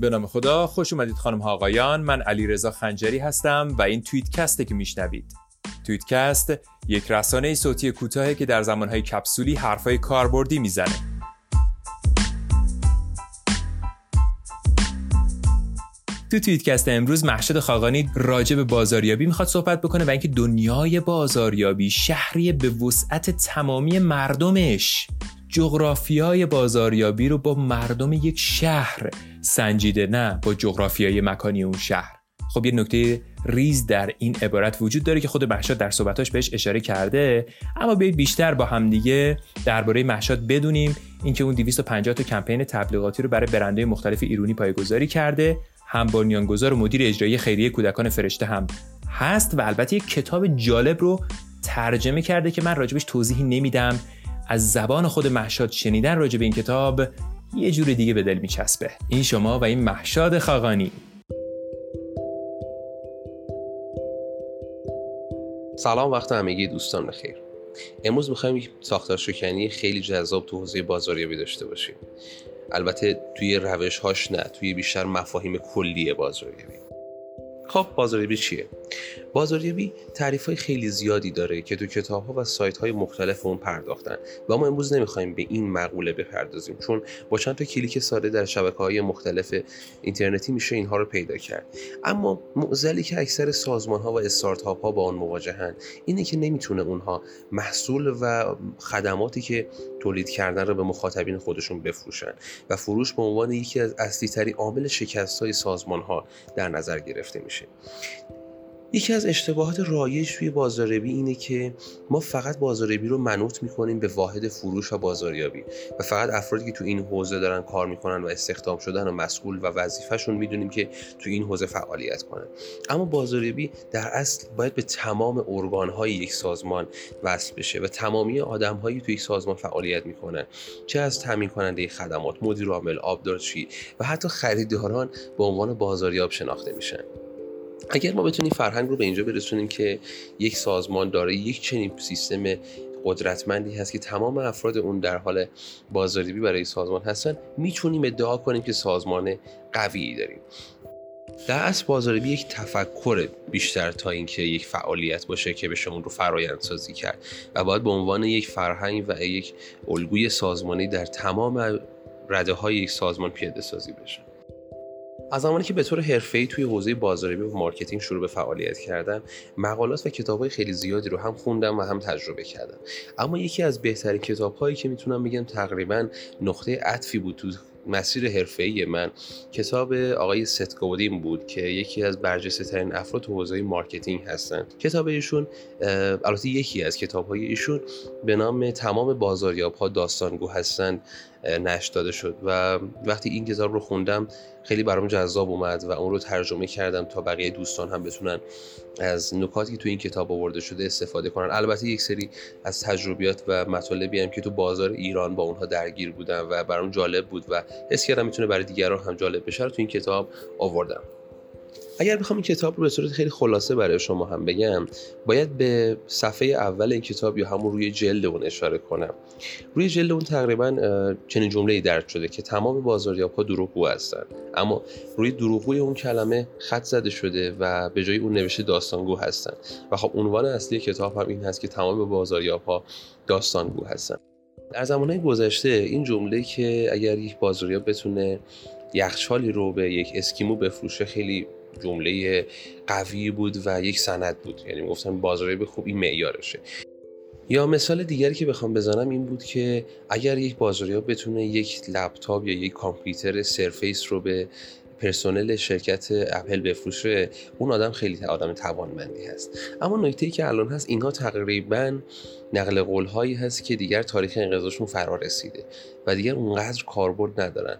به نام خدا خوش اومدید خانم ها آقایان. من علی رضا خنجری هستم و این توییت که میشنوید. توییتکست یک رسانه صوتی کوتاهی که در زمانهای کپسولی حرفای کاربردی می‌زنه. تو توییتکست امروز محشد خاقانی راجع به بازاریابی می‌خواد صحبت بکنه و اینکه دنیای بازاریابی شهری به وسعت تمامی مردمش جغرافیای بازاریابی رو با مردم یک شهر سنجیده نه با جغرافیای مکانی اون شهر. خب یه نکته ریز در این عبارت وجود داره که خود محشاد در صحبتاش بهش اشاره کرده اما بیایید بیشتر با همدیگه درباره محشاد بدونیم. اینکه اون 250 تا کمپین تبلیغاتی رو برای برندهای مختلف ایرانی پایگذاری کرده هم بنیانگذار و مدیر اجرایی خیریه کودکان فرشته هم هست و البته یک کتاب جالب رو ترجمه کرده که من راجبش توضیحی نمیدم. از زبان خود محشاد شنیدن راجب این کتاب یه جور دیگه به دل میچسبه. این شما و این محشاد خاقانی. سلام وقت همگی دوستان بخیر. امروز می‌خوایم یک ساختار شکنی خیلی جذاب تو حوزه بازاریابی داشته باشیم. البته توی روش هاش نه توی بیشتر مفاهیم کلی بازاریابی. خب بازاریابی چیه؟ بازاریابی تعریف های خیلی زیادی داره که تو کتاب ها و سایت های مختلف اون پرداختن. و ما امروز نمی‌خوایم به این مقوله بپردازیم چون با چند تا کلیک ساده در شبکه های مختلف اینترنتی میشه اینها رو پیدا کرد. اما معضلی که اکثر سازمان ها و استارتاپ ها با آن مواجهن اینه که نمی‌تونه اونها محصول و خدماتی که تولید کردن رو به مخاطبین خودشون بفروشن و فروش به عنوان یکی از اصلی عامل شکست های سازمان ها در نظر گرفته میشه. یکی از اشتباهات رایج توی بازاریابی اینه که ما فقط بازاریابی رو منوط می‌کنیم به واحد فروش و بازاریابی و فقط افرادی که تو این حوزه دارن کار می‌کنن و استخدام شدن و مسئول و وظیفهشون می‌دونیم که تو این حوزه فعالیت کنن. اما بازاریابی در اصل باید به تمام ارگانهای یک سازمان وصل بشه و تمامی آدمهایی توی یک سازمان فعالیت می‌کنن چه از تامین کننده خدمات مدیر عامل آبدارچی و حتی خریداران به عنوان بازاریاب شناخته میشن. اگر ما بتونیم فرهنگ رو به اینجا برسونیم که یک سازمان داره یک چنین سیستم قدرتمندی هست که تمام افراد اون در حال بازاریابی برای سازمان هستن می‌تونیم ادعا کنیم که سازمان قوی داریم. در اصل بازاریابی یک تفکر بیشتر تا اینکه یک فعالیت باشه که بشه اون رو فرایند سازی کرد و باید به عنوان یک فرهنگ و یک الگوی سازمانی در تمام رده های یک سازمان پیاده سازی بشه. از زمانی که به طور حرفه‌ای توی حوزه بازاریابی و marketing شروع به فعالیت کردم مقالات و کتابهای خیلی زیادی رو هم خوندم و هم تجربه کردم. اما یکی از بهترین کتابهایی که می‌تونم بگم تقریبا نقطه عطفی بود تو مسیر حرفه‌ای من. کتاب آقای ست بود که یکی از برجسته ترین افراد تو حوزه marketing هستن. کتاب ایشون البته یکی از کتاب‌های ایشون به نام تمام بازاریاب ها داستانگو هستند نشر داده شد و وقتی این کتاب رو خوندم خیلی برام جذاب اومد و اون رو ترجمه کردم تا بقیه دوستان هم بتونن از نکاتی که تو این کتاب آورده شده استفاده کنن. البته یک سری از تجربیات و مطالبی هم که تو بازار ایران با اونها درگیر بودم و برام جالب بود و حس کردم می‌تونه برای دیگران هم جالب بشه. رو تو این کتاب آوردم. اگر بخوام این کتاب رو به صورت خیلی خلاصه برای شما هم بگم باید به صفحه اول این کتاب یا همون روی جلد اون اشاره کنم. روی جلد اون تقریبا چنین جمله ای درد شده که تمام بازاریاب ها دروغگو هستن. اما روی دروغگوی اون کلمه خط زده شده و به جای اون نوشته داستانگو هستن. و خب عنوان اصلی کتاب هم این هست که تمام بازاریاب ها داستانگو هستن. در زمانه گذشته این جمله که اگر یک بازاریاب بتونه یخچالی رو به یک اسکیمو بفروشه خیلی جمله قوی بود و یک سند بود. یعنی گفتن بازاریابی خوب این معیارشه. یا مثال دیگری که بخوام بزنم این بود که اگر یک بازاریاب بتونه یک لپتاپ یا یک کامپیوتر سرفیس رو به پرسنل شرکت اپل بفروشه اون آدم خیلی آدم توانمندی هست. اما نکته ای که الان هست اینها تقریبا نقل قول هایی هست که دیگر تاریخ انقضاشون فرا رسیده و دیگر اونقدر کاربرد ندارن.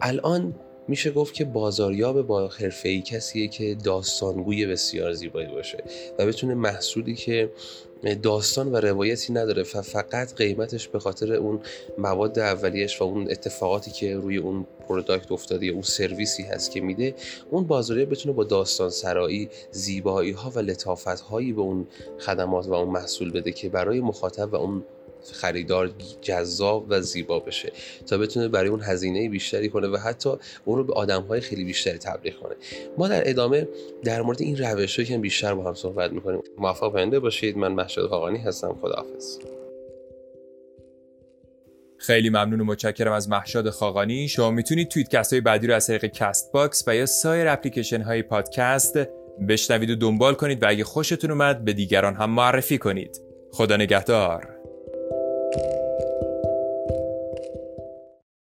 الان میشه گفت که بازاریاب با حرفه‌ای کسیه که داستانگوی بسیار زیبایی باشه و بتونه محصولی که داستان و روایتی نداره و فقط قیمتش به خاطر اون مواد اولیش و اون اتفاقاتی که روی اون پروداکت افتاده یا اون سرویسی هست که میده اون بازاریاب بتونه با داستان سرایی زیبایی ها و لطافت هایی به اون خدمات و اون محصول بده که برای مخاطب و اون خریدار جذاب و زیبا بشه تا بتونه برای اون هزینه بیشتری کنه و حتی اون رو به آدم های خیلی بیشتری تبلیغ کنه. ما در ادامه در مورد این روش که بیشتر با هم صحبت می‌کنیم. موفق و برنده باشید. من مهشاد خاقانی هستم. خداحافظ. خیلی ممنون و متشکرم از مهشاد خاقانی. شما می‌تونید توییت های بعدی رو از طریق Castbox و یا سایر اپلیکیشن های پادکست بشنوید و دنبال کنید و اگه خوشتون اومد به دیگران هم معرفی کنید. خدا نگهدار.